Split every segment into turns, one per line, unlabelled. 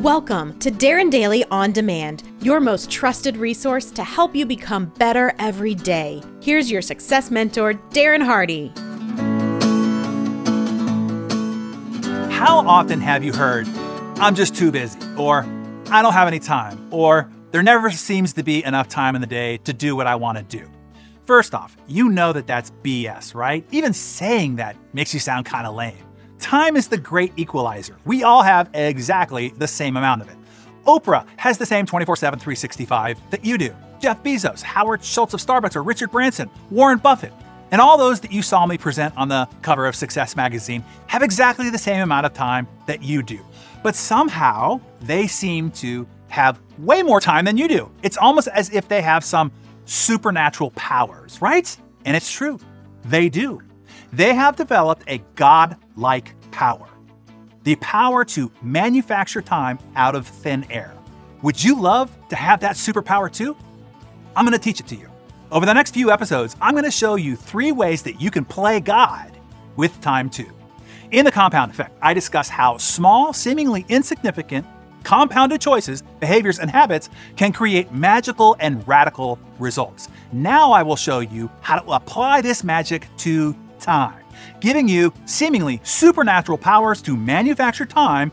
Welcome to Darren Daily On Demand, your most trusted resource to help you become better every day. Here's your success mentor, Darren Hardy.
How often have you heard, I'm just too busy, or I don't have any time, or there never seems to be enough time in the day to do what I want to do? First off, you know that that's BS, right? Even saying that makes you sound kind of lame. Time is the great equalizer. We all have exactly the same amount of it. Oprah has the same 24 7, 365 that you do. Jeff Bezos, Howard Schultz of Starbucks, or Richard Branson, Warren Buffett, and all those that you saw me present on the cover of Success Magazine have exactly the same amount of time that you do. But somehow they seem to have way more time than you do. It's almost as if they have some supernatural powers, right? And it's true. They do. They have developed a God like power the power to manufacture time out of thin air. Would you love to have that superpower too? I'm going to teach it to you. Over the next few episodes, I'm going to show you three ways that you can play God with time too. In the compound effect, I discuss how small, seemingly insignificant, compounded choices, behaviors, and habits can create magical and radical results. Now I will show you how to apply this magic to time, giving you seemingly supernatural powers to manufacture time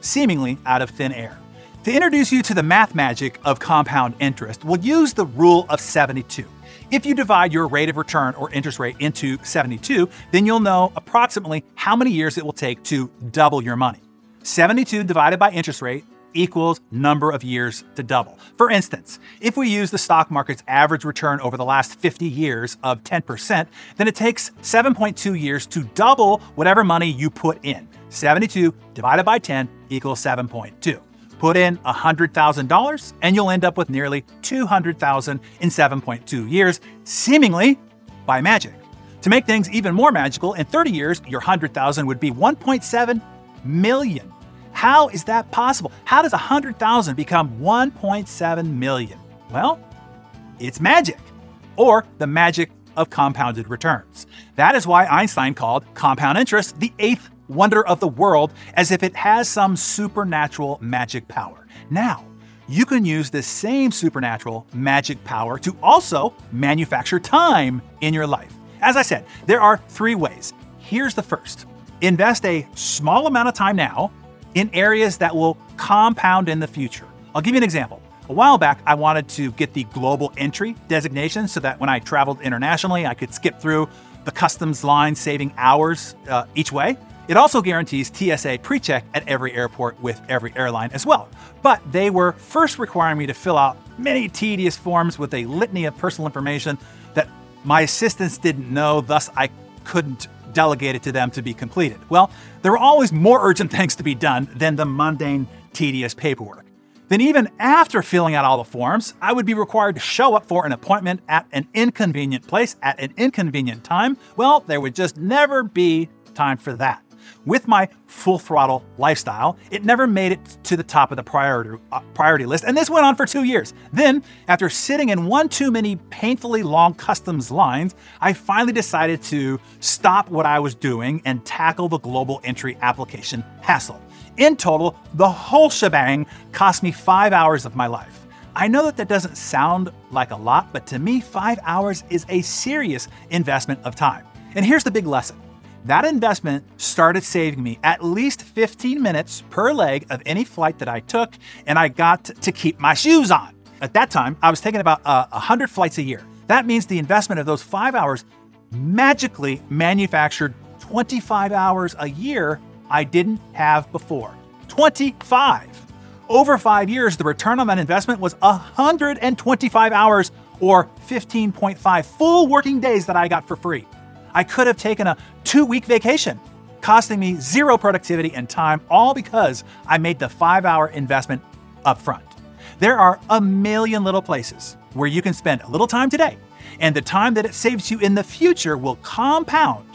seemingly out of thin air. To introduce you to the math magic of compound interest, we'll use the rule of 72. If you divide your rate of return or interest rate into 72, then you'll know approximately how many years it will take to double your money. 72 divided by interest rate equals number of years to double. For instance, if we use the stock market's average return over the last 50 years of 10%, then it takes 7.2 years to double whatever money you put in. 72 divided by 10 equals 7.2. Put in $100,000 and you'll end up with nearly $200,000 in 7.2 years, seemingly by magic. To make things even more magical, in 30 years, your $100,000 would be 1.7 million. How is that possible? How does 100,000 become 1.7 million? Well, it's magic, or the magic of compounded returns. That is why Einstein called compound interest the eighth wonder of the world, as if it has some supernatural magic power. Now, you can use this same supernatural magic power to also manufacture time in your life. As I said, there are three ways. Here's the first invest a small amount of time now in areas that will compound in the future. I'll give you an example. A while back, I wanted to get the global entry designation so that when I traveled internationally, I could skip through the customs line, saving hours uh, each way. It also guarantees TSA pre check at every airport with every airline as well. But they were first requiring me to fill out many tedious forms with a litany of personal information that my assistants didn't know, thus, I couldn't delegated to them to be completed. Well, there were always more urgent things to be done than the mundane, tedious paperwork. Then, even after filling out all the forms, I would be required to show up for an appointment at an inconvenient place at an inconvenient time. Well, there would just never be time for that. With my full throttle lifestyle, it never made it to the top of the priority, uh, priority list, and this went on for two years. Then, after sitting in one too many painfully long customs lines, I finally decided to stop what I was doing and tackle the global entry application hassle. In total, the whole shebang cost me five hours of my life. I know that that doesn't sound like a lot, but to me, five hours is a serious investment of time. And here's the big lesson that investment started saving me at least 15 minutes per leg of any flight that I took, and I got to keep my shoes on. At that time, I was taking about uh, 100 flights a year. That means the investment of those five hours magically manufactured 25 hours a year I didn't have before. 25! Over five years, the return on that investment was 125 hours or 15.5 full working days that I got for free. I could have taken a two week vacation, costing me zero productivity and time, all because I made the five hour investment upfront. There are a million little places where you can spend a little time today, and the time that it saves you in the future will compound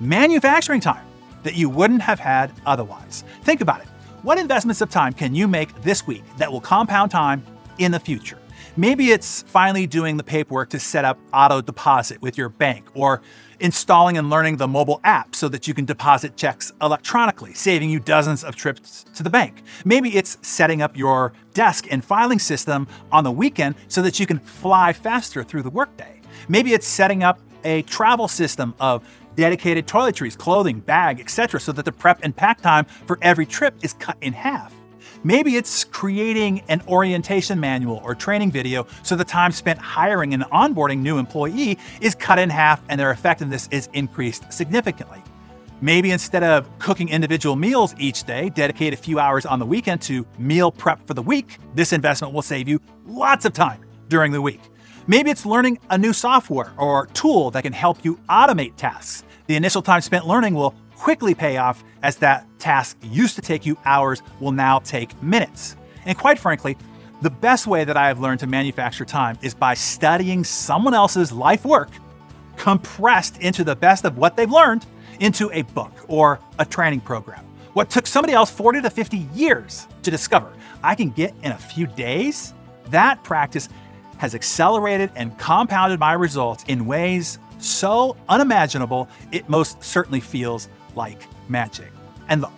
manufacturing time that you wouldn't have had otherwise. Think about it. What investments of time can you make this week that will compound time in the future? Maybe it's finally doing the paperwork to set up auto deposit with your bank, or installing and learning the mobile app so that you can deposit checks electronically, saving you dozens of trips to the bank. Maybe it's setting up your desk and filing system on the weekend so that you can fly faster through the workday. Maybe it's setting up a travel system of dedicated toiletries, clothing, bag, etc., so that the prep and pack time for every trip is cut in half. Maybe it's creating an orientation manual or training video so the time spent hiring and onboarding new employee is cut in half and their effectiveness is increased significantly. Maybe instead of cooking individual meals each day, dedicate a few hours on the weekend to meal prep for the week. This investment will save you lots of time during the week. Maybe it's learning a new software or tool that can help you automate tasks. The initial time spent learning will quickly pay off as that task used to take you hours will now take minutes. And quite frankly, the best way that I have learned to manufacture time is by studying someone else's life work compressed into the best of what they've learned into a book or a training program. What took somebody else 40 to 50 years to discover, I can get in a few days. That practice has accelerated and compounded my results in ways so unimaginable, it most certainly feels like magic. And look,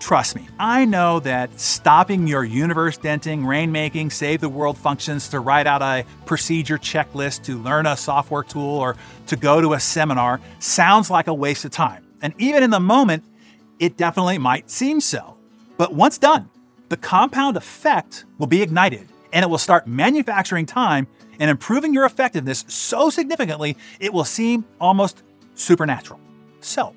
trust me, I know that stopping your universe denting, rainmaking, save the world functions to write out a procedure checklist, to learn a software tool, or to go to a seminar sounds like a waste of time. And even in the moment, it definitely might seem so. But once done, the compound effect will be ignited and it will start manufacturing time and improving your effectiveness so significantly it will seem almost supernatural. So,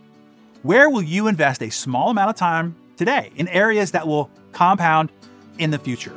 where will you invest a small amount of time today in areas that will compound in the future?